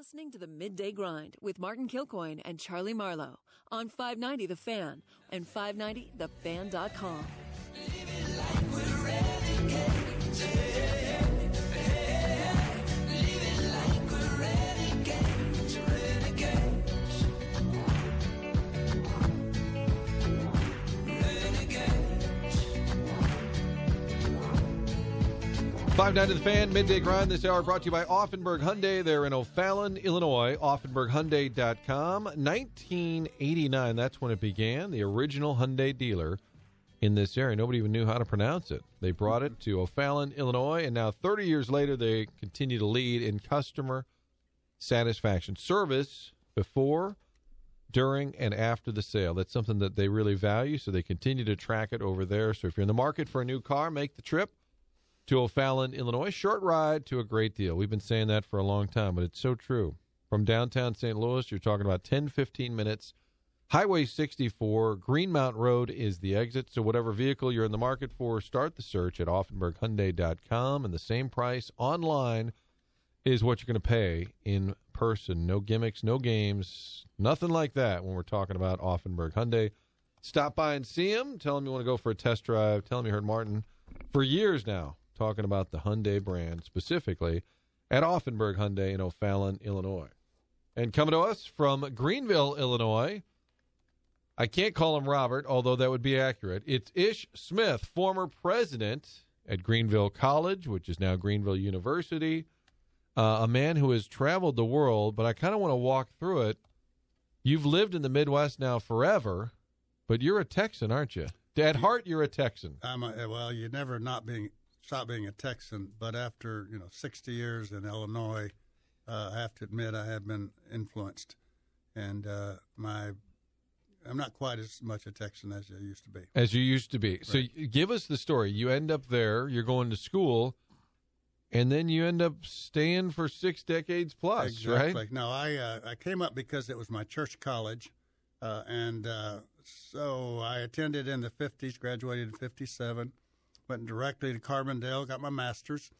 listening to the Midday Grind with Martin Kilcoyne and Charlie Marlowe on 590 The Fan and 590thefan.com. 590 The Fan, Midday Grind this hour brought to you by Auffenberg Hyundai. They're in O'Fallon, Illinois, auffenberghyundai.com. 1989, that's when it began, the original Hyundai dealer in this area. Nobody even knew how to pronounce it. They brought it to O'Fallon, Illinois, and now 30 years later, they continue to lead in customer satisfaction. Service before, during, and after the sale. That's something that they really value, so they continue to track it over there. So if you're in the market for a new car, make the trip to O'Fallon, Illinois. Short ride to a great deal. We've been saying that for a long time, but it's so true. From downtown St. Louis, you're talking about 10, 15 minutes. Highway 64, Greenmount Road is the exit. So, whatever vehicle you're in the market for, start the search at AuffenbergHyundai.com. And the same price online is what you're going to pay in person. No gimmicks, no games, nothing like that when we're talking about Auffenberg Hyundai. Stop by and see him. Tell him you want to go for a test drive. Tell him you heard Martin for years now talking about the Hyundai brand specifically at Auffenberg Hyundai in O'Fallon, Illinois. And coming to us from Greenville, Illinois, I can't call him Robert, although that would be accurate. It's Ish Smith, former president at Greenville College, which is now Greenville University, uh, a man who has traveled the world, but I kind of want to walk through it. You've lived in the Midwest now forever, but you're a Texan, aren't you? At heart, you're a Texan. I'm a, well, you're never not being stop being a Texan, but after you know 60 years in Illinois, uh, I have to admit I have been influenced, and uh, my I'm not quite as much a Texan as I used to be. As you used to be. Right. So give us the story. You end up there. You're going to school. And then you end up staying for six decades plus, exactly. right? No, I uh, I came up because it was my church college, uh, and uh, so I attended in the 50s, graduated in 57, went directly to Carbondale, got my master's,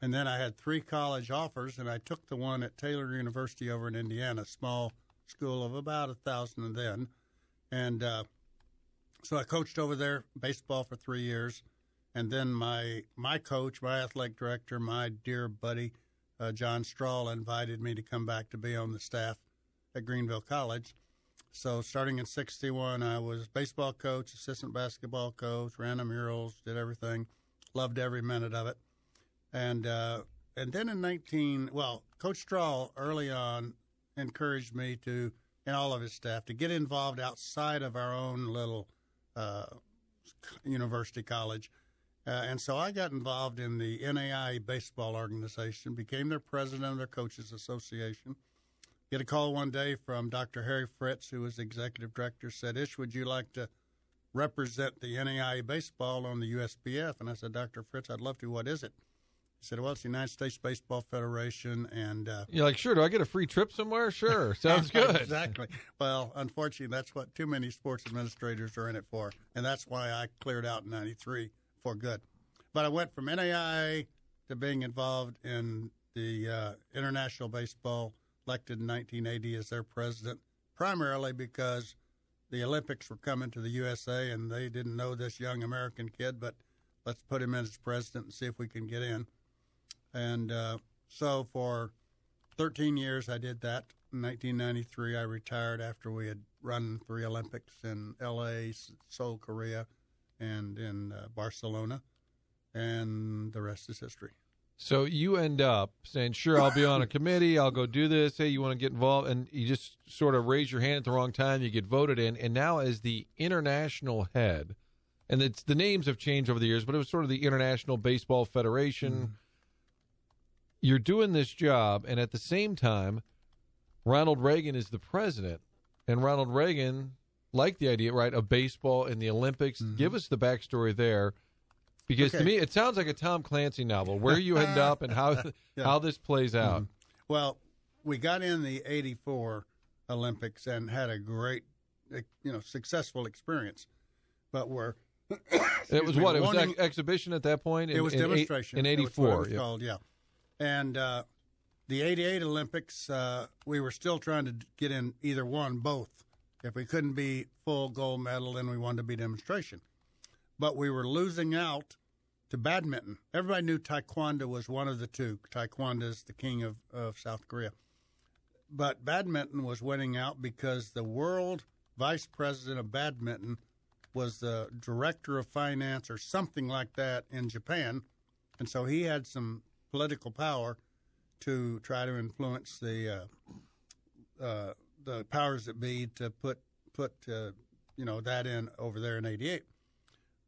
and then I had three college offers, and I took the one at Taylor University over in Indiana, small school of about a thousand then, and uh, so I coached over there baseball for three years, and then my my coach, my athletic director, my dear buddy uh, John Strahl invited me to come back to be on the staff at Greenville College so starting in '61, I was baseball coach, assistant basketball coach, ran the murals, did everything, loved every minute of it, and uh, and then in 19, well, Coach Strahl early on encouraged me to, and all of his staff, to get involved outside of our own little uh, university college. Uh, and so I got involved in the NAI baseball organization, became their president of their coaches association, get a call one day from Dr. Harry Fritz, who was the executive director, said, Ish, would you like to represent the NAIA baseball on the USBF? And I said, Dr. Fritz, I'd love to. What is it? He said, well, it's the United States Baseball Federation. And uh, you're like, sure, do I get a free trip somewhere? Sure. Sounds good. exactly. Well, unfortunately, that's what too many sports administrators are in it for. And that's why I cleared out in 93 for good. But I went from NAIA to being involved in the uh, international baseball – elected in 1980 as their president, primarily because the Olympics were coming to the USA and they didn't know this young American kid, but let's put him in as president and see if we can get in. And uh, so for 13 years, I did that. In 1993, I retired after we had run three Olympics in LA, Seoul, Korea, and in uh, Barcelona. And the rest is history. So you end up saying, "Sure, I'll be on a committee. I'll go do this. Hey, you want to get involved?" And you just sort of raise your hand at the wrong time. You get voted in, and now as the international head, and it's the names have changed over the years, but it was sort of the International Baseball Federation. Mm. You're doing this job, and at the same time, Ronald Reagan is the president, and Ronald Reagan liked the idea, right, of baseball in the Olympics. Mm-hmm. Give us the backstory there because okay. to me, it sounds like a Tom Clancy novel, where you end up and how yeah. how this plays out. Mm-hmm. Well, we got in the '84 Olympics and had a great, you know, successful experience, but we're it was what it was ex- exhibition at that point. In, it was in demonstration in '84. Yeah. Called yeah, and uh, the 88 Olympics, uh, we were still trying to get in either one, both. If we couldn't be full gold medal, then we wanted to be demonstration. But we were losing out to badminton. Everybody knew taekwondo was one of the two. Taekwondo is the king of, of South Korea. But badminton was winning out because the world vice president of badminton was the director of finance or something like that in Japan. And so he had some political power to try to influence the uh, uh, the powers that be to put put uh, you know that in over there in '88.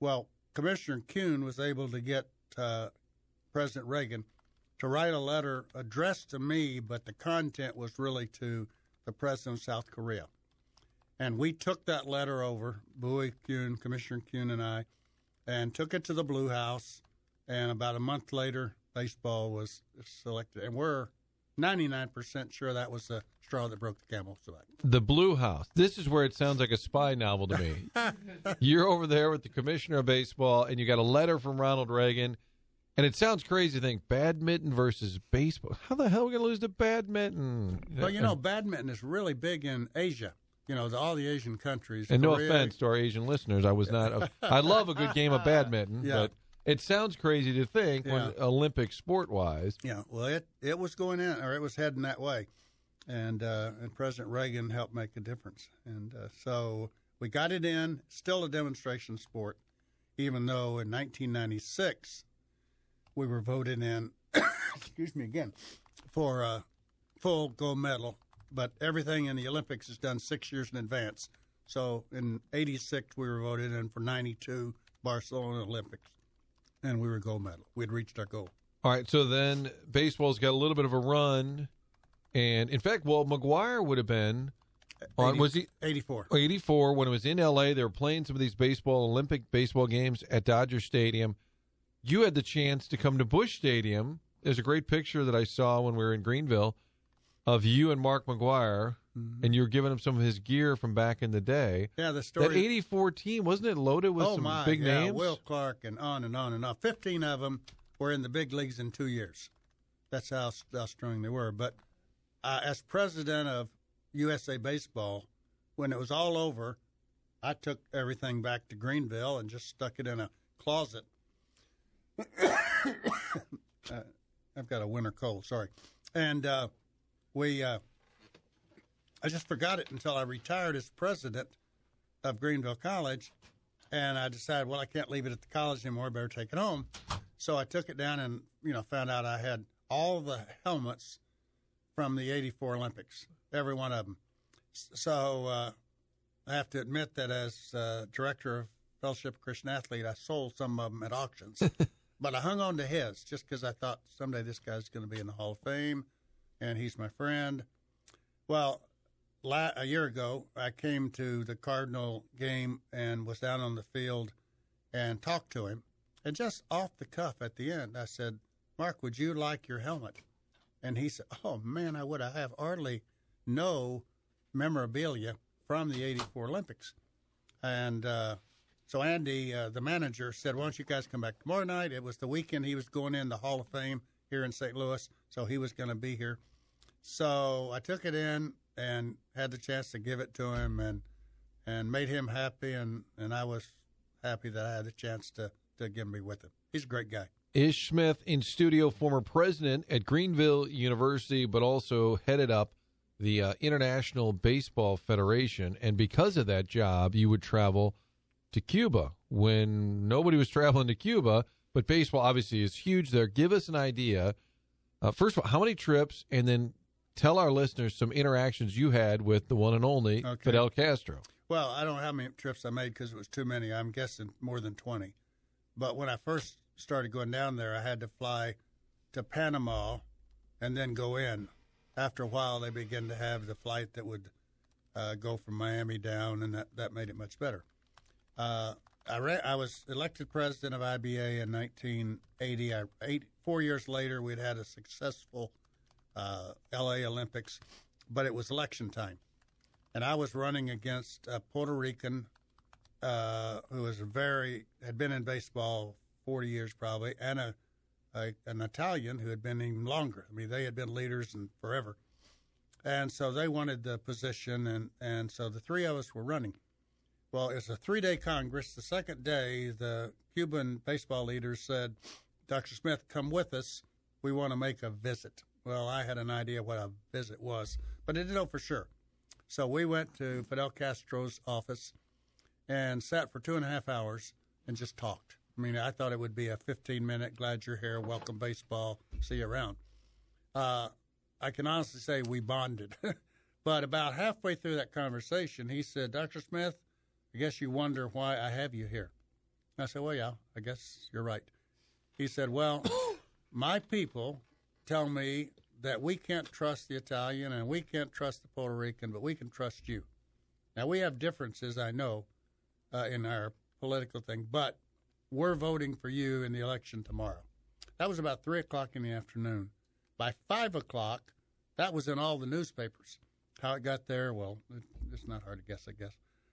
Well, Commissioner Kuhn was able to get uh, President Reagan to write a letter addressed to me, but the content was really to the president of South Korea. And we took that letter over, Bowie Kuhn, Commissioner Kuhn, and I, and took it to the Blue House. And about a month later, baseball was selected. And we're 99% sure that was the straw that broke the camel's back. The Blue House. This is where it sounds like a spy novel to me. You're over there with the commissioner of baseball, and you got a letter from Ronald Reagan. And it sounds crazy to think badminton versus baseball. How the hell are we going to lose to badminton? Well, you know, badminton is really big in Asia. You know, the, all the Asian countries. And no offense to our Asian listeners, I was not. A, I love a good game of badminton, Yeah. but it sounds crazy to think when Olympic sport wise. Yeah, well, it it was going in, or it was heading that way, and uh, and President Reagan helped make a difference, and uh, so we got it in. Still a demonstration sport, even though in 1996 we were voted in. excuse me again, for a full gold medal, but everything in the Olympics is done six years in advance. So in '86 we were voted in for '92 Barcelona Olympics, and we were gold medal. We'd reached our goal. All right, so then baseball's got a little bit of a run, and in fact, well, McGwire would have been on. 80 Was he 84? 84 when it was in LA. They were playing some of these baseball Olympic baseball games at Dodger Stadium. You had the chance to come to Busch Stadium. There's a great picture that I saw when we were in Greenville of you and Mark McGwire, mm-hmm. and you were giving him some of his gear from back in the day. Yeah, the story That 84 team wasn't it loaded with oh some my, big yeah, names? Will Clark and on and on and on. Fifteen of them were in the big leagues in two years. That's how, how strong they were. But uh, as president of USA Baseball, when it was all over, I took everything back to Greenville and just stuck it in a closet. uh, I've got a winter cold, sorry. And uh, we, uh, I just forgot it until I retired as president of Greenville College. And I decided, well, I can't leave it at the college anymore. I better take it home. So I took it down and, you know, found out I had all the helmets from the 84 Olympics, every one of them. So uh, I have to admit that as uh, director of Fellowship of Christian Athlete, I sold some of them at auctions. but I hung on to his just because I thought someday this guy's going to be in the Hall of Fame and he's my friend. Well, la- a year ago, I came to the Cardinal game and was down on the field and talked to him. And just off the cuff at the end, I said, Mark, would you like your helmet? And he said, Oh, man, I would. Have hardly no memorabilia from the 84 Olympics. And uh, so Andy, uh, the manager, said, Why don't you guys come back tomorrow night? It was the weekend he was going in the Hall of Fame here in St. Louis, so he was going to be here. So I took it in and had the chance to give it to him and and made him happy and, and I was happy that I had the chance to, to give me with him. He's a great guy. Ish Smith in studio, former president at Greenville University, but also headed up the uh, International Baseball Federation. And because of that job, you would travel to Cuba when nobody was traveling to Cuba. But baseball obviously is huge there. Give us an idea. Uh, first of all, how many trips, and then tell our listeners some interactions you had with the one and only Okay. Fidel Castro. Well, I don't know how many trips I made because it was too many. I'm guessing more than 20. But when I first started going down there, I had to fly to Panama and then go in. After a while, they began to have the flight that would uh, go from Miami down, and that, that made it much better. Uh, I, re- I was elected president of IBA in 1980. I, eight, four years later, we'd had a successful uh, LA Olympics, but it was election time and I was running against a Puerto Rican uh, who was very had been in baseball forty years probably, and a, a, an Italian who had been even longer. I mean, they had been leaders and forever, and so they wanted the position, and and so the three of us were running. Well, it's a three-day Congress. The second day, the Cuban baseball leaders said, "Dr. Smith, come with us. We want to make a visit." Well, I had an idea what a visit was, but I didn't know for sure. So we went to Fidel Castro's office and sat for two and a half hours and just talked. I mean, I thought it would be a 15 minute, glad you're here, welcome baseball, see you around. Uh, I can honestly say we bonded. but about halfway through that conversation, he said, Dr. Smith, I guess you wonder why I have you here. I said, Well, yeah, I guess you're right. He said, Well, my people tell me that we can't trust the Italian and we can't trust the Puerto Rican, but we can trust you. Now, we have differences, I know, uh, in our political thing, but we're voting for you in the election tomorrow. That was about 3 o'clock in the afternoon. By 5 o'clock, that was in all the newspapers. How it got there, well, it's not hard to guess, I guess.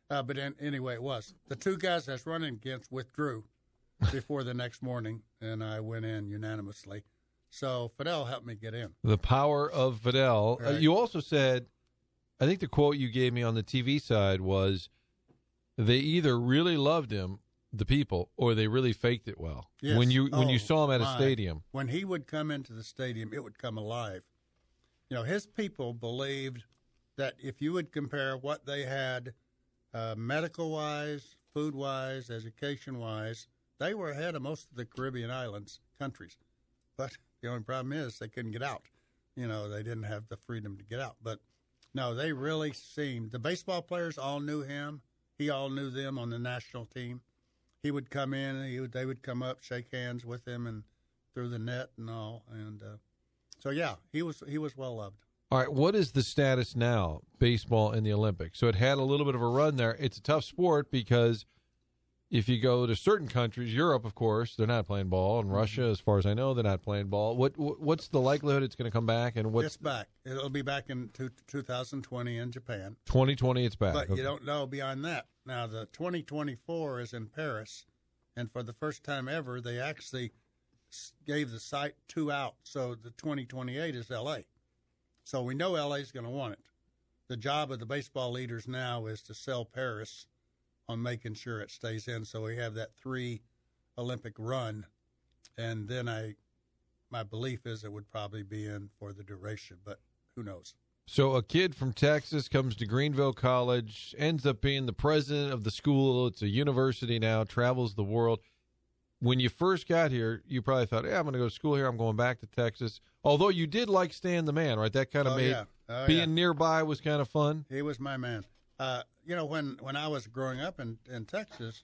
Uh, but in, anyway, it was. The two guys that's running against withdrew before the next morning, and I went in unanimously. So Fidel helped me get in. The power of Fidel. Uh, you also said, I think the quote you gave me on the TV side was, they either really loved him, the people, or they really faked it well. Yes. When you when you Oh, saw him at a stadium, When he would come into the stadium, it would come alive. You know, his people believed that if you would compare what they had uh, medical wise, food wise, education wise, they were ahead of most of the Caribbean islands countries. But the only problem is they couldn't get out. You know, they didn't have the freedom to get out. But no, they really seemed the baseball players all knew him. He all knew them on the national team. He would come in, and he would, they would come up, shake hands with him, and through the net and all. And uh, so, yeah, he was he was well loved. All right, what is the status now, baseball in the Olympics? So it had a little bit of a run there. It's a tough sport because if you go to certain countries, Europe, of course, they're not playing ball, and Russia, as far as I know, they're not playing ball. What what- what's the likelihood it's going to come back? And what's it's back. It'll be back in two, 2020 in Japan. 2020? It's back. But Okay. you don't know beyond that. Now, the 2024 is in Paris, and for the first time ever, they actually gave the site two out. So the 2028 is LA. So we know LA is going to want it. The job of the baseball leaders now is to sell Paris on making sure it stays in. So we have that three Olympic run, and then I, my belief is it would probably be in for the duration, but who knows? So a kid from Texas comes to Greenville College, ends up being the president of the school. It's a university now, travels the world. When you first got here, you probably thought, "Yeah, I'm going to go to school here. I'm going back to Texas." Although you did like Stan the Man, right? That kind of Oh, made yeah. Oh, being yeah. nearby was kind of fun. He was my man. Uh, you know, when, when I was growing up in, in Texas,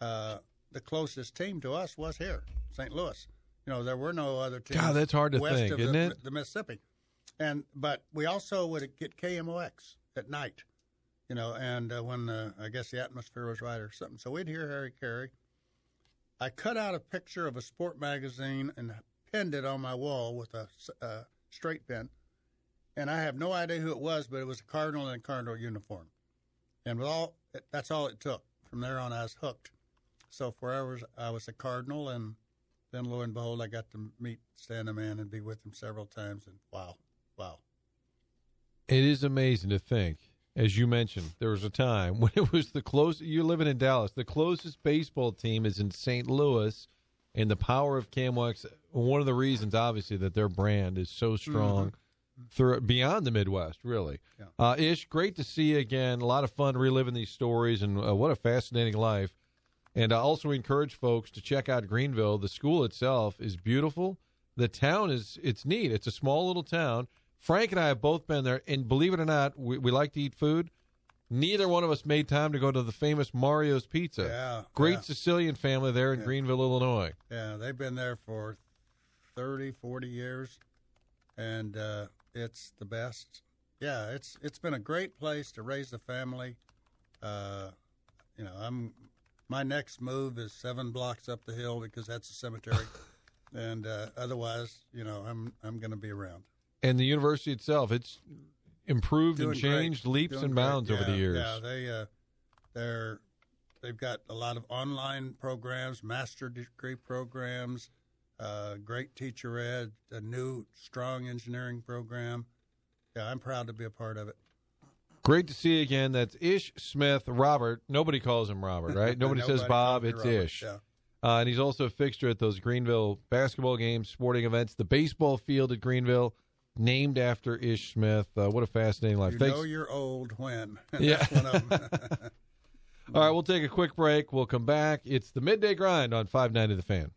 uh, the closest team to us was here, St. Louis. You know, there were no other teams. God, that's hard to west think, of isn't the, it? The Mississippi, and but we also would get KMOX at night. You know, and uh, when uh, I guess the atmosphere was right or something, so we'd hear Harry Caray. I cut out a picture of a sport magazine and pinned it on my wall with a uh, straight pin and I have no idea who it was, but it was a cardinal in a cardinal uniform, and with all that's all it took. From there on, I was hooked. So forever, I was a cardinal, and then lo and behold, I got to meet Stan the Man and be with him several times, and wow, wow. It is amazing to think, as you mentioned, there was a time when it was the closest. You're living in Dallas. The closest baseball team is in St. Louis, and the power of KMOX. One of the reasons, obviously, that their brand is so strong through beyond the Midwest. Really, Yeah. uh, Ish, great to see you again. A lot of fun reliving these stories, and uh, what a fascinating life. And I also encourage folks to check out Greenville. The school itself is beautiful. The town is it's neat. It's a small little town. Frank and I have both been there, and believe it or not, we, we like to eat food. Neither one of us made time to go to the famous Mario's Pizza. Yeah, Great yeah. Sicilian family there in Yeah. Greenville, Illinois. Yeah, they've been there for 30, 40 years, and uh, it's the best. Yeah, it's it's been a great place to raise a family. Uh, you know, I'm my next move is seven blocks up the hill because that's a cemetery, and uh, otherwise, you know, I'm I'm going to be around. And the university itself, it's improved Doing and great. changed leaps Doing and great. bounds over the years. Yeah, they uh, they're they've got a lot of online programs, master degree programs. uh, great teacher ed, a new strong engineering program. Yeah, I'm proud to be a part of it. Great to see you again. That's Ish Smith Robert. Nobody calls him Robert, right? Nobody, says Bob. It's Robert. Ish. Yeah. Uh, and he's also a fixture at those Greenville basketball games, sporting events, the baseball field at Greenville, named after Ish Smith. Uh, what a fascinating life. You Thanks. know you're old when. Yeah. That's one of them. All right, we'll take a quick break. We'll come back. It's the midday grind on 590 The Fan.